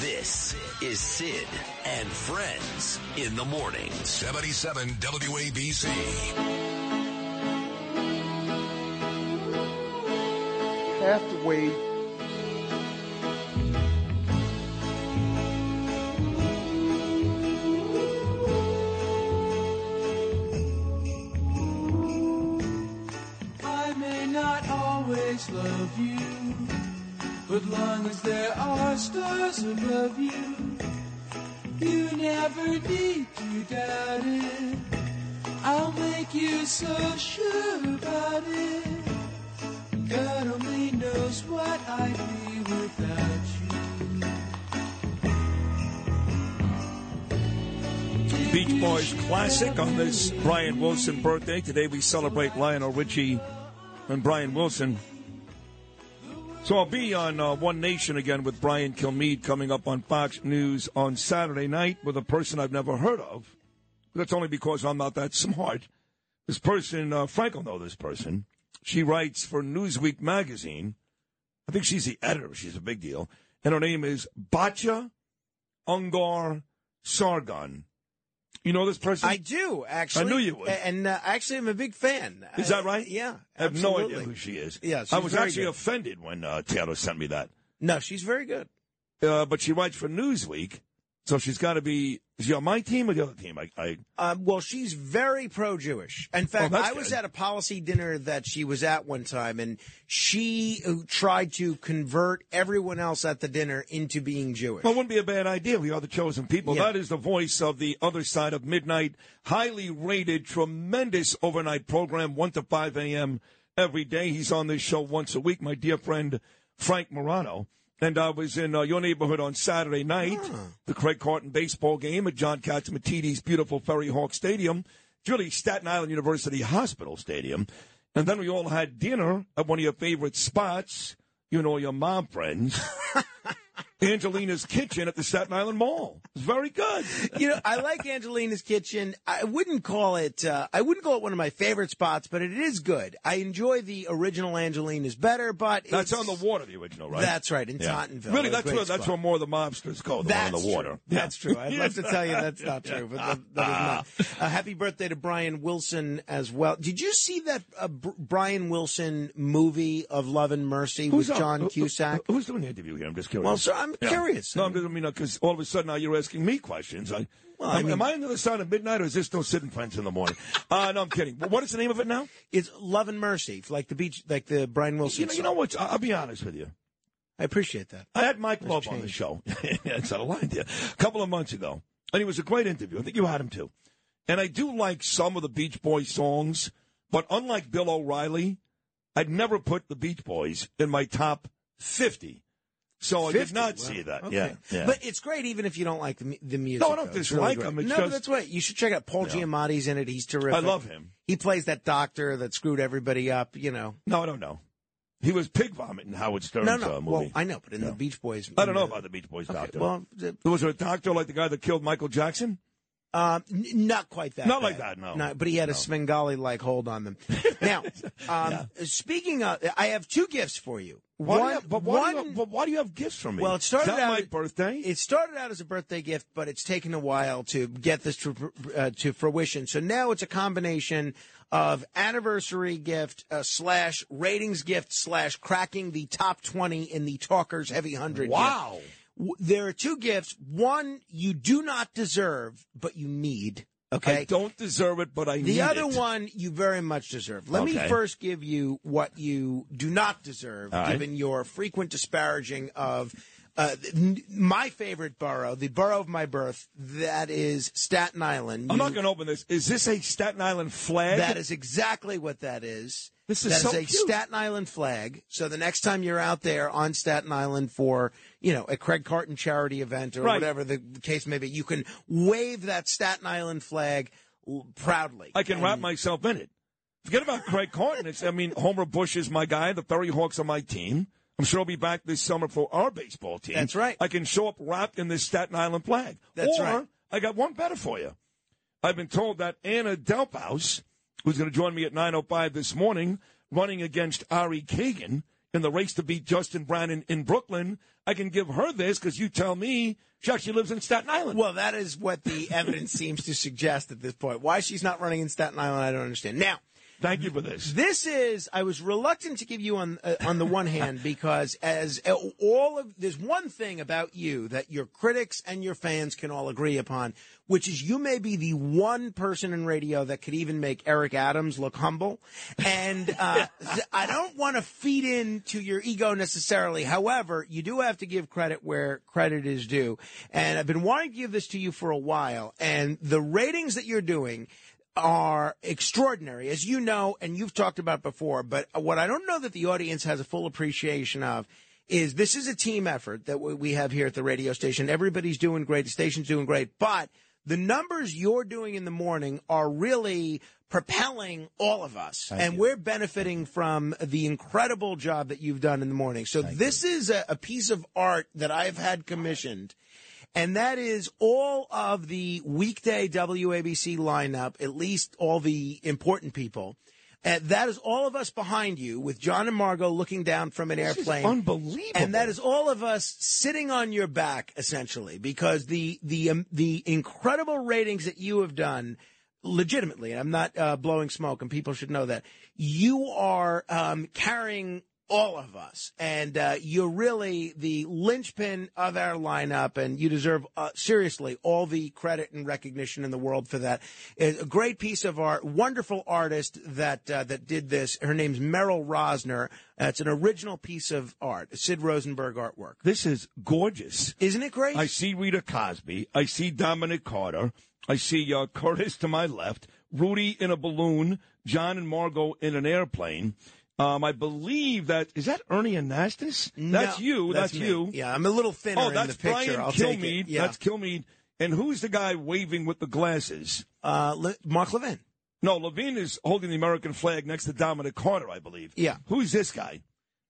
This is Sid and Friends in the morning. 77 WABC. Hathaway I may not always love you, but long as there are stars above you, you never need to doubt it. I'll make you so sure about it. God only knows what I'd be without you. Beach Boys classic on this Brian Wilson birthday. Today we celebrate Lionel Richie and Brian Wilson. So I'll be on uh, One Nation again with Brian Kilmeade coming up on Fox News on Saturday night with a person I've never heard of. That's only because I'm not that smart. This person, uh, Frank will know this person. She writes for Newsweek magazine. I think she's the editor. She's a big deal. And her name is Batya Ungar Sargon. You know this person? I do actually. I knew you would. And uh, actually, I'm a big fan. Is that right? Uh, yeah, I have no idea who she is. Yeah, I was actually good. offended when uh, Taylor sent me that. No, she's very good. Uh, but she writes for Newsweek, so she's got to be. Is she on my team or the other team? I, I Um, well, she's very pro-Jewish. In fact, Oh, I was good. at a policy dinner that she was at one time, and she uh, tried to convert everyone else at the dinner into being Jewish. well, it wouldn't be a bad idea. We are the chosen people. Yeah. That is the voice of the other side of midnight. Highly rated, tremendous overnight program, one to five a.m. every day. He's on this show once a week. My dear friend Frank Morano. And I was in uh, your neighborhood on Saturday night, the Craig Carton baseball game at John Katz Catsimatidis' beautiful Ferry Hawk Stadium. Really Staten Island University Hospital Stadium. And then we all had dinner at one of your favorite spots, you know, your mom friends, Angelina's Kitchen at the Staten Island Mall. It's very good. you know, I like Angelina's Kitchen. I wouldn't call it. Uh, I wouldn't call it one of my favorite spots, but it is good. I enjoy the original Angelina's better, but That's on the water, the original, right? That's right in Yeah. Tottenville. Really, that's where that's where more of the mobsters go. The That's one on the water. True. That's true. I'd love to tell you that's not true, but that, that is not. Uh, happy birthday to Brian Wilson as well. Did you see that uh, Br- Brian Wilson movie of Love and Mercy with up? John who- Cusack? Who's doing the interview here? I'm just curious. Well, sir, I'm Yeah. curious. No, I'm I mean, because all of a sudden now you're asking me questions. I, Well, I am, mean- am I on the other of midnight, or is this still Sid and Friends in the morning? uh, no, I'm kidding. What is the name of it now? It's Love and Mercy, like the beach, like the Brian Wilson. You know, you know what? I'll be honest with you. I appreciate that. I had Mike Love on the show. It's out of line there. A couple of months ago. And it was a great interview. I think you had him too. And I do like some of the Beach Boys songs, but unlike Bill O'Reilly, I'd never put the Beach Boys in my top 50. So I did not Wow. see that. Okay. Yeah, yeah. But it's great even if you don't like the, the music. No, I don't. Dislike great. him. It's no, but just- that's right. You should check out Paul Giamatti's in it. He's terrific. I love him. He plays that doctor that screwed everybody up, you know. no, I don't know. He was pig vomit in Howard Stern's No, no. uh, movie. well, I know, but in Yeah. the Beach Boys. I don't know uh, about the Beach Boys okay, doctor. Well, the- was there a doctor like the guy that killed Michael Jackson? Um, n- not quite that. Not bad. like that, no. but he had a Svengali like hold on them. Now, um, speaking of, I have two gifts for you. Why One, have, but, why do you one- have, but why do you have gifts from me? Well, it started out my birthday. It started out as a birthday gift, but it's taken a while to get this to, uh, to fruition. So now it's a combination of anniversary gift uh, slash ratings gift slash cracking the top twenty in the Talkers Heavy Hundred. Wow. gift. W- There are two gifts. One you do not deserve, but you need. Okay. I don't deserve it, but I The other it. one you very much deserve. Let me first give you what you do not deserve, All right. given your frequent disparaging of uh, my favorite borough, the borough of my birth, that is Staten Island. I'm You- not going to open this. Is this a Staten Island flag? that is exactly what that is. This is That so a cute. Staten Island flag. So the next time you're out there on Staten Island for, you know, a Craig Carton charity event or Right. whatever the case may be, you can wave that Staten Island flag proudly. I can wrap myself in it. Forget about Craig Carton. It's, I mean, Homer Bush is my guy. The Ferry Hawks are my team. I'm sure I'll be back this summer for our baseball team. That's right. I can show up wrapped in this Staten Island flag. That's or, right. I got one better for you. I've been told that Anna Delfaus, who's going to join me at 9.05 this morning, running against Ari Kagan in the race to beat Justin Brannan in Brooklyn, I can give her this because you tell me she actually lives in Staten Island. Well, that is what the evidence seems to suggest at this point. Why she's not running in Staten Island, I don't understand. Now, Thank you for this. This is I was reluctant to give you on uh, on the one hand because as uh, all of there's one thing about you that your critics and your fans can all agree upon, which is you may be the one person in radio that could even make Eric Adams look humble, and uh, I don't want to feed into your ego necessarily. However, you do have to give credit where credit is due, and I've been wanting to give this to you for a while, and the ratings that you're doing are extraordinary, as you know, and you've talked about before. But what I don't know that the audience has a full appreciation of is this is a team effort that we have here at the radio station. Everybody's doing great. The station's doing great. But the numbers you're doing in the morning are really propelling all of us. Thank and you. we're benefiting from the incredible job that you've done in the morning. So this is a, a piece of art that I've had commissioned and that is all of the weekday WABC lineup, at least all the important people. And that is all of us behind you with John and Margot looking down from an This is airplane. unbelievable. And that is all of us sitting on your back, essentially, because the the um, the incredible ratings that you have done, legitimately, and I'm not uh, blowing smoke, and people should know that you are um, carrying all of us, and uh, you're really the linchpin of our lineup, and you deserve uh, seriously all the credit and recognition in the world for that. It's a great piece of art, wonderful artist that uh, that did this. Her name's Meryl Rosner. Uh, it's an original piece of art, Sid Rosenberg artwork. This is gorgeous. Isn't it great? I see Rita Cosby. I see Dominic Carter. I see uh, Curtis to my left. Rudy in a balloon. John and Margot in an airplane. Um, I believe that is that Ernie Anastos. That's you. That's, me. you. Yeah, I'm a little thinner Oh, in that's the picture. Brian I'll take it. Kilmeade. Yeah. That's Kilmeade. And who's the guy waving with the glasses? uh, Le- Mark Levin. No, Levine is holding the American flag next to Dominic Carter, I believe. Yeah. Who's this guy?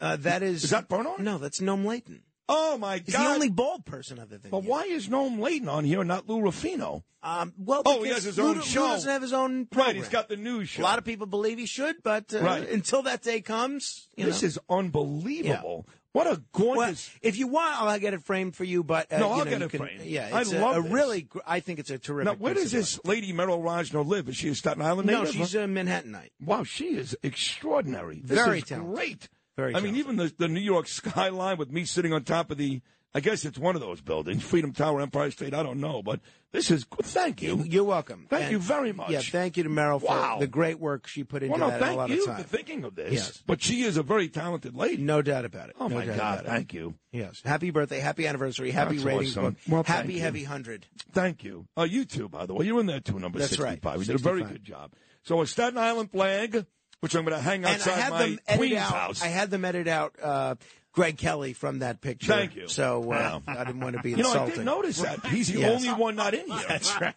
Uh, that is Is that Bernard? No, that's Noam Laden. Oh my God! He's the only bald person other than But you. why is Noam Laden on here and not Lou Rufino? Um, well, Oh, he has his Lou- own Lou show. doesn't have his own program. Right, he's got the news show. A lot of people believe he should, but uh, Right. until that day comes, you this know. is unbelievable. What a Well, gorgeous. if you want, I'll get it framed for you. But uh, No, I'll know, get you it can- framed. Yeah, I it's a, love a this. really. gr- I think it's a terrific. now, where does this lady Meryl Rosner live? Is she a Staten Island. No, native? she's a Manhattanite. wow, she is extraordinary. This Very is talented. great. Very I mean, even the, the New York skyline with me sitting on top of the. I guess it's one of those buildings, Freedom Tower, Empire State. I don't know, but this is. Thank you. You're welcome. Thank And- you very much. Yeah, thank you to Meryl for Wow. the great work she put into Well, no, that and a thank lot you of for thinking of this. Yes. But she is a very talented lady. No doubt about it. Oh No my God! Thank you. Yes. Happy birthday, happy anniversary, happy That's ratings, awesome. Well, happy heavy hundred. Thank you. Uh, you too, by the way. You're in there too, number That's right. 65. We did a very good job. So a Staten Island flag, which I'm going to hang outside my them Queen's out. house. I had them edit out uh, Greg Kelly from that picture. Thank you. So uh, Wow. I didn't want to be you know, I insulting. did notice that. He's the Yes. only one not in here. That's right.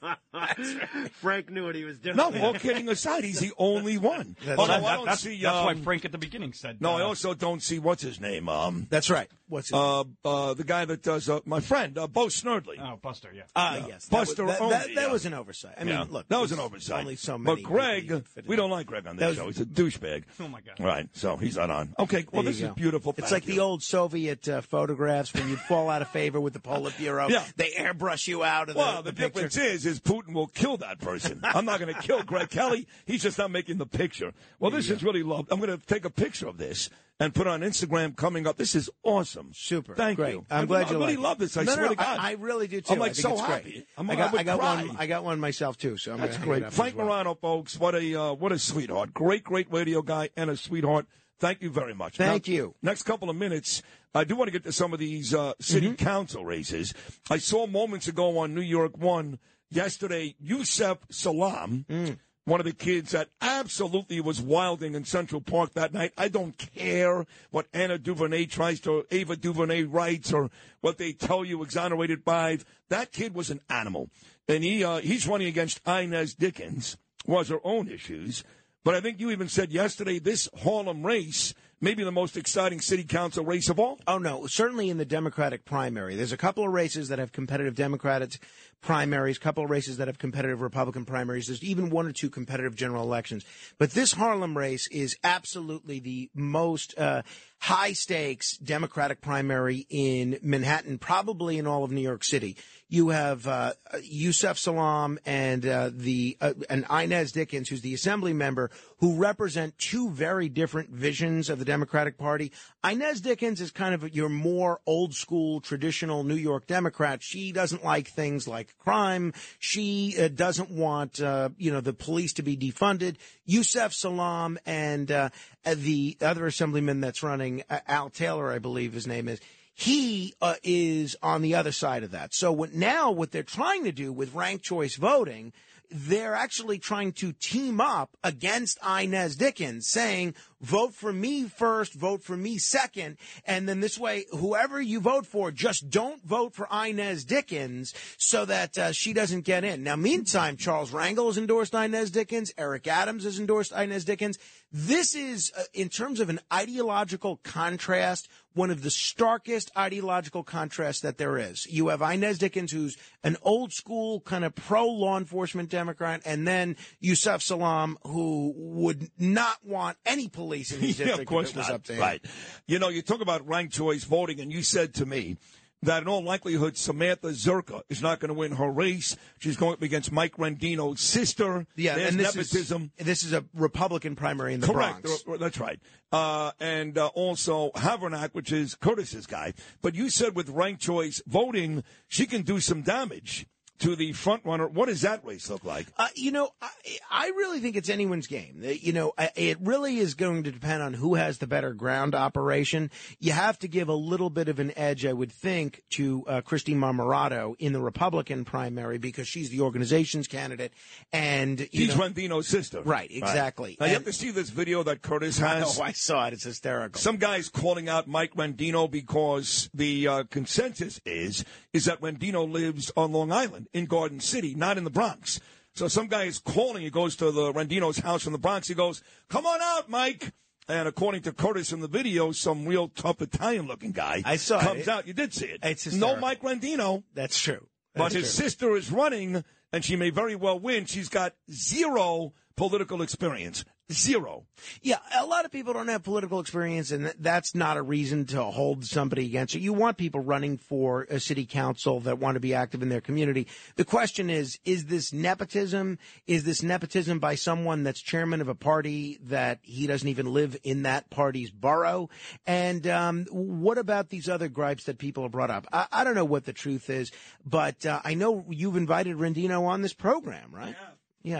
Frank knew what he was doing. No, all kidding aside, he's the only one. That's oh, no, right. I don't that's, see. that's why um, Frank at the beginning said. No, I uh, also don't see what's his name. Um, That's right. What's his uh, uh, the guy that does uh, my friend, uh, Bo Snerdley. Oh, Buster, yeah. Ah, yes. Buster that, was, that, only, that yeah. was an oversight. I mean, Yeah. look, that was an oversight. Only so many. but. Greg, people you fit we don't like Greg on That this show. He's a douchebag. Oh my God. Right, so he's not on. Okay, well, this is beautiful. It's like the old Soviet uh, photographs when you fall out of favor with the Politburo. Yeah. They airbrush you out of Well, the, the, the picture. difference is, is Putin will kill that person. I'm not going to kill Greg Kelly. He's just not making the picture. Well, this is really loved. I'm going to take a picture of this and put it on Instagram coming up. This is awesome. Super. Thank Great. you. I'm I, glad I you really like love this. I no, swear no, to God. I, I really do too. I'm like I so happy. Great. I'm- I I got, I got one. I got one myself too. So I'm That's great. Frank well. Morano, folks. What a uh, what a sweetheart. Great, great radio guy and a sweetheart. Thank you very much. Thank Now, you. Next couple of minutes, I do want to get to some of these uh, city Mm-hmm. council races. I saw moments ago on New York One yesterday. Yusef Salaam. Mm. One of the kids that absolutely was wilding in Central Park that night. I don't care what Anna DuVernay tries to, Ava DuVernay writes, or what they tell you exonerated by. That kid was an animal, and he uh, he's running against Inez Dickens. Was her own issues, but I think you even said yesterday this Harlem race may be the most exciting city council race of all. Oh no, certainly in the Democratic primary. There's a couple of races that have competitive Democratic primaries, a couple of races that have competitive Republican primaries. There's even one or two competitive general elections. But this Harlem race is absolutely the most uh, high stakes Democratic primary in Manhattan, probably in all of New York City. You have uh, Yusef Salaam and uh, the uh, and Inez Dickens, who's the assembly member, who represent two very different visions of the Democratic Party. Inez Dickens is kind of your more old school, traditional New York Democrat. She doesn't like things like crime. She uh, doesn't want uh, you know the police to be defunded. Yusef Salaam and uh, the other assemblyman that's running, uh, Al Taylor, I believe his name is he uh, is on the other side of that. So what, now what they're trying to do with ranked choice voting, they're actually trying to team up against Inez Dickens, saying, vote for me first, vote for me second. And then this way, whoever you vote for, just don't vote for Inez Dickens so that uh, she doesn't get in. Now, meantime, Charles Rangel has endorsed Inez Dickens. Eric Adams has endorsed Inez Dickens. This is, uh, in terms of an ideological contrast, one of the starkest ideological contrasts that there is. You have Inez Dickens, who's an old school kind of pro law enforcement Democrat, and then Yusef Salaam, who would not want any police in his district. yeah, of course if it was not. Up to him. Right. You know, you talk about ranked choice voting, and you said to me that in all likelihood, Samantha Zherka is not going to win her race. She's going up against Mike Rendino's sister. Yeah, There's and this nepotism. is this is a Republican primary in the Correct. Bronx. That's right. Uh, and uh, also Havernack, which is Curtis's guy. But you said with ranked choice voting, she can do some damage to the front runner. What does that race look like? Uh, you know, I, I really think it's anyone's game. You know, it really is going to depend on who has the better ground operation. You have to give a little bit of an edge, I would think, to uh, Christine Marmorato in the Republican primary because she's the organization's candidate, and She's know, Rendino's sister. Right, exactly. Now, you have to see this video that Curtis has. know, I saw it. It's hysterical. Some guys calling out Mike Rendino because the uh, consensus is is that Rendino lives on Long Island in Garden City, not in the Bronx. So some guy is calling. He goes to the Rendino's house in the Bronx. He goes, "Come on out, Mike." And according to Curtis in the video, some real tough Italian-looking guy I saw it. comes out. You did see it. It's no. Mike Rendino, That's true. but his true. sister is running, and she may very well win. She's got zero political experience. Zero. Yeah, a lot of people don't have political experience, and that's not a reason to hold somebody against it. You want people running for a city council that want to be active in their community. The question is, is this nepotism? Is this nepotism by someone that's chairman of a party that he doesn't even live in that party's borough? And um, what about these other gripes that people have brought up? I, I don't know what the truth is, but uh, I know you've invited Rendino on this program, right? Yeah,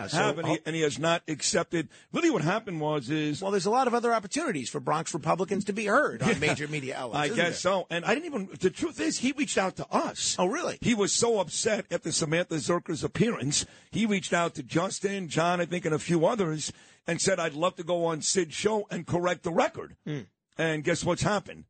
so have, and, he, and he has not accepted. Really, what happened was is Well, there's a lot of other opportunities for Bronx Republicans to be heard on major media outlets. I guess there? so. And I didn't even. The truth is, he reached out to us. Oh, really? He was so upset after Samantha Zherka's appearance. He reached out to Justin, John, I think, and a few others, and said, "I'd love to go on Sid's show and correct the record." Hmm. And guess what's happened?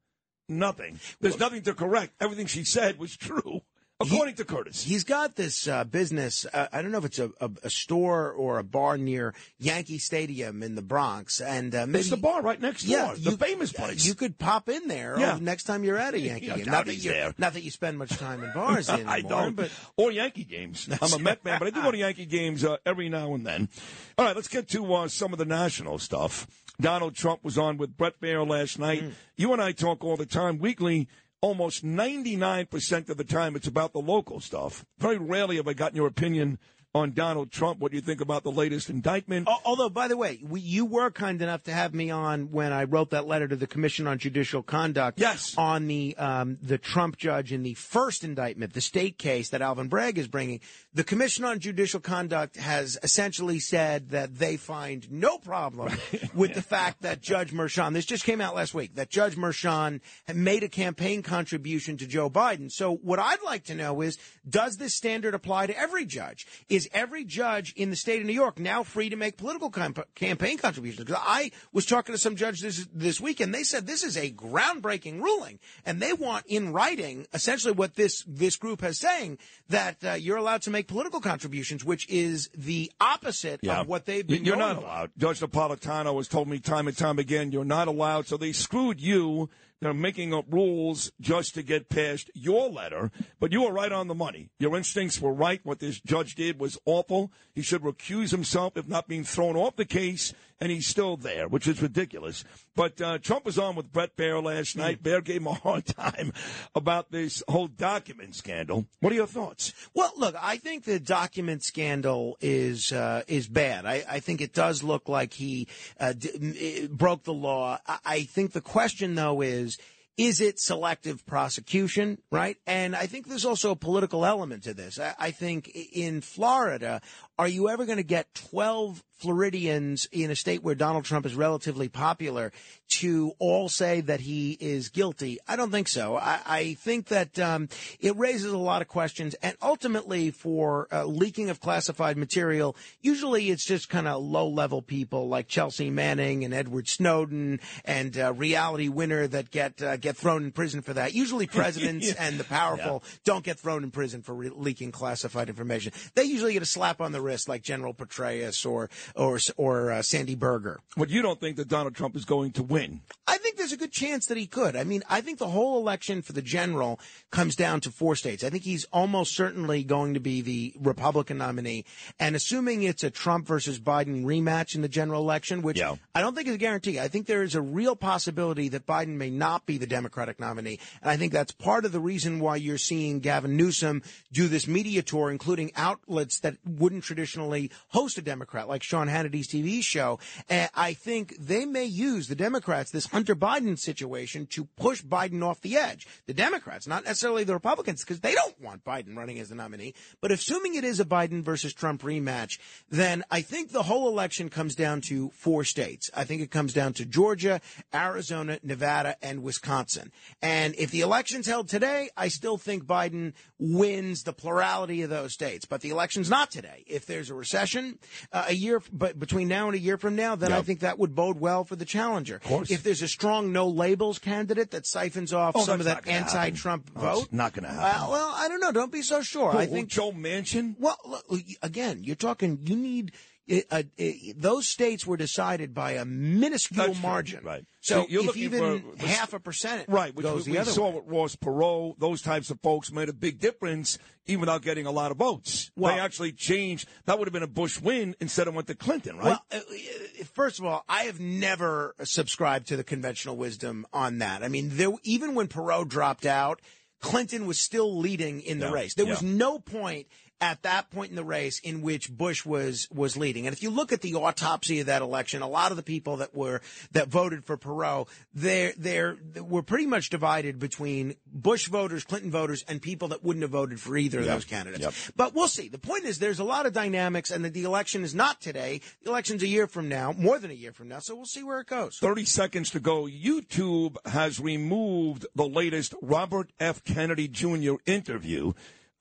Nothing. There's nothing to correct. Everything she said was true, according to Curtis. He's got this uh, business. Uh, I don't know if it's a, a, a store or a bar near Yankee Stadium in the Bronx, and uh, maybe It's the bar right next door, Yeah, the famous place. You could pop in there Yeah. next time you're at a Yankee Yeah, game. Not that you there. not that you spend much time in bars anymore. I don't. but or Yankee games. I'm a Met fan, but I do go to Yankee games uh, every now and then. All right, let's get to uh, some of the national stuff. Donald Trump was on with Bret Baier last night. Mm. You and I talk all the time, weekly. Almost 99% of the time, it's about the local stuff. Very rarely have I gotten your opinion on Donald Trump. What do you think about the latest indictment? Although, by the way, we, you were kind enough to have me on when I wrote that letter to the Commission on Judicial Conduct. Yes. On the um, the Trump judge in the first indictment, the state case that Alvin Bragg is bringing. The Commission on Judicial Conduct has essentially said that they find no problem with the fact that Judge Merchan, this just came out last week, that Judge Merchan made a campaign contribution to Joe Biden. So what I'd like to know is, does this standard apply to every judge? Is every judge in the state of New York now free to make political camp- campaign contributions? Because I was talking to some judges this, this week, and they said this is a groundbreaking ruling, and they want in writing essentially what this this group has saying that uh, you're allowed to make political contributions, which is the opposite of what they've been. You're not allowed. Judge Napolitano has told me time and time again, you're not allowed. So they screwed you. They're making up rules just to get past your letter. But you were right on the money. Your instincts were right. What this judge did was awful. He should recuse himself, if not being thrown off the case. And he's still there, which is ridiculous. But uh, Trump was on with Bret Baier last night. Baier gave him a hard time about this whole document scandal. What are your thoughts? Well, look, I think the document scandal is uh, is bad. I, I think it does look like he uh, d- broke the law. I, I think the question, though, is is it selective prosecution, right? And I think there's also a political element to this. I, I think in Florida, are you ever going to get 12 Floridians in a state where Donald Trump is relatively popular to all say that he is guilty? I don't think so. I, I think that um, it raises a lot of questions. And ultimately, for uh, leaking of classified material, usually it's just kind of low level people like Chelsea Manning and Edward Snowden and uh, Reality Winner that get uh, get thrown in prison for that. Usually, presidents Yeah. and the powerful don't get thrown in prison for re- leaking classified information. They usually get a slap on the wrist, like General Petraeus or or or uh, Sandy Berger. But you don't think that Donald Trump is going to win? I think there's a good chance that he could. I mean, I think the whole election for the general comes down to four states. I think he's almost certainly going to be the Republican nominee. And assuming it's a Trump versus Biden rematch in the general election, which Yeah. I don't think is a guarantee, I think there is a real possibility that Biden may not be the Democratic nominee. And I think that's part of the reason why you're seeing Gavin Newsom do this media tour, including outlets that wouldn't traditionally host a Democrat, like Sean Hannity's TV show. And I think they may use the Democrats, this Hunter Biden situation, to push Biden off the edge. The Democrats, not necessarily the Republicans, because they don't want Biden running as the nominee. But assuming it is a Biden versus Trump rematch, then I think the whole election comes down to four states. I think it comes down to Georgia, Arizona, Nevada, and Wisconsin. And if the election's held today, I still think Biden wins the plurality of those states. But the election's not today. If there's a recession uh, a year, but between now and a year from now, then I think that would bode well for the challenger. Of course. If there's a strong no labels candidate that siphons off Oh, some of that not gonna happen. anti-Trump Oh, vote, it's not gonna Uh, happen. well, I don't know. Don't be so sure. Who, I think Joe Manchin. well, look, again, you're talking. You need. Uh uh those states were decided by a minuscule That's margin. Right. So, So you're if looking even for- half a percent Right, which goes we, the we other saw way. with Ross Perot, those types of folks made a big difference even without getting a lot of votes. Well- they actually changed. That would have been a Bush win instead of went to Clinton, right? Well, uh, uh, first of all, I have never subscribed to the conventional wisdom on that. I mean, there, even when Perot dropped out, Clinton was still leading in the Yeah, race. There was no point at that point in the race in which Bush was was leading. And if you look at the autopsy of that election, a lot of the people that were that voted for Perot, they're they're were pretty much divided between Bush voters, Clinton voters, and people that wouldn't have voted for either of those candidates. yep. But we'll see. The point is, there's a lot of dynamics, and that the election is not today. The election's a year from now, more than a year from now. So we'll see where it goes. 30 seconds to go. YouTube has removed the latest Robert F. Kennedy Jr. interview.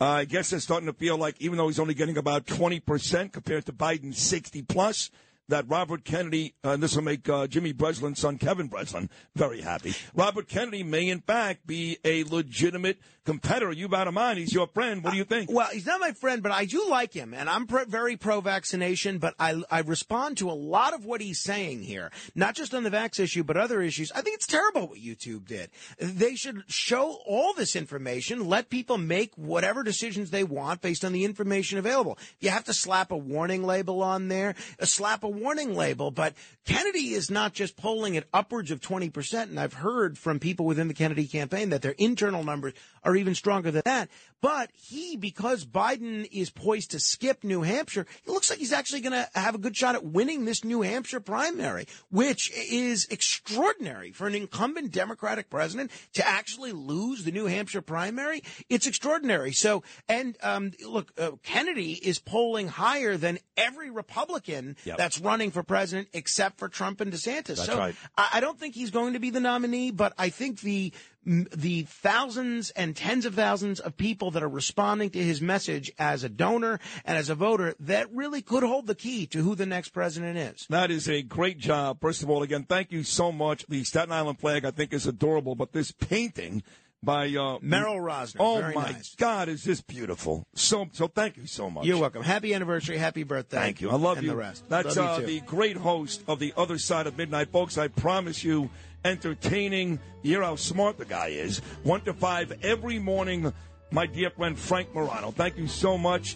Uh, I guess it's starting to feel like, even though he's only getting about 20% compared to Biden's 60 plus, that Robert Kennedy, uh, and this will make uh, Jimmy Breslin's son, Kevin Breslin, very happy. Robert Kennedy may, in fact, be a legitimate competitor. You've out of mind. He's your friend. What do you think? Well, he's not my friend, but I do like him, and I'm pro- very pro-vaccination. But I I respond to a lot of what he's saying here, not just on the vax issue, but other issues. I think it's terrible what YouTube did. They should show all this information, let people make whatever decisions they want based on the information available. You have to slap a warning label on there, uh, slap a warning label. But Kennedy is not just polling at upwards of 20%, and I've heard from people within the Kennedy campaign that their internal numbers are even stronger than that. But he, because Biden is poised to skip New Hampshire, it looks like he's actually going to have a good shot at winning this New Hampshire primary, which is extraordinary for an incumbent Democratic president to actually lose the New Hampshire primary. It's extraordinary. So, and um, look, uh, Kennedy is polling higher than every Republican Yep. that's running for president except for Trump and DeSantis. That's so right. I, I don't think he's going to be the nominee, but I think the the thousands and tens of thousands of people that are responding to his message as a donor and as a voter that really could hold the key to who the next president is. That is a great job. First of all, again, thank you so much. The Staten Island flag, I think, is adorable, but this painting by uh, Merrill Rosner. Oh Very my nice. God, is this beautiful? So, so thank you so much. You're welcome. Happy anniversary. Happy birthday. Thank you. I love and you. the rest. That's uh, the great host of the other side of midnight, folks. I promise you, entertaining. You hear how smart the guy is. One to five every morning. My dear friend Frank Morano. Thank you so much.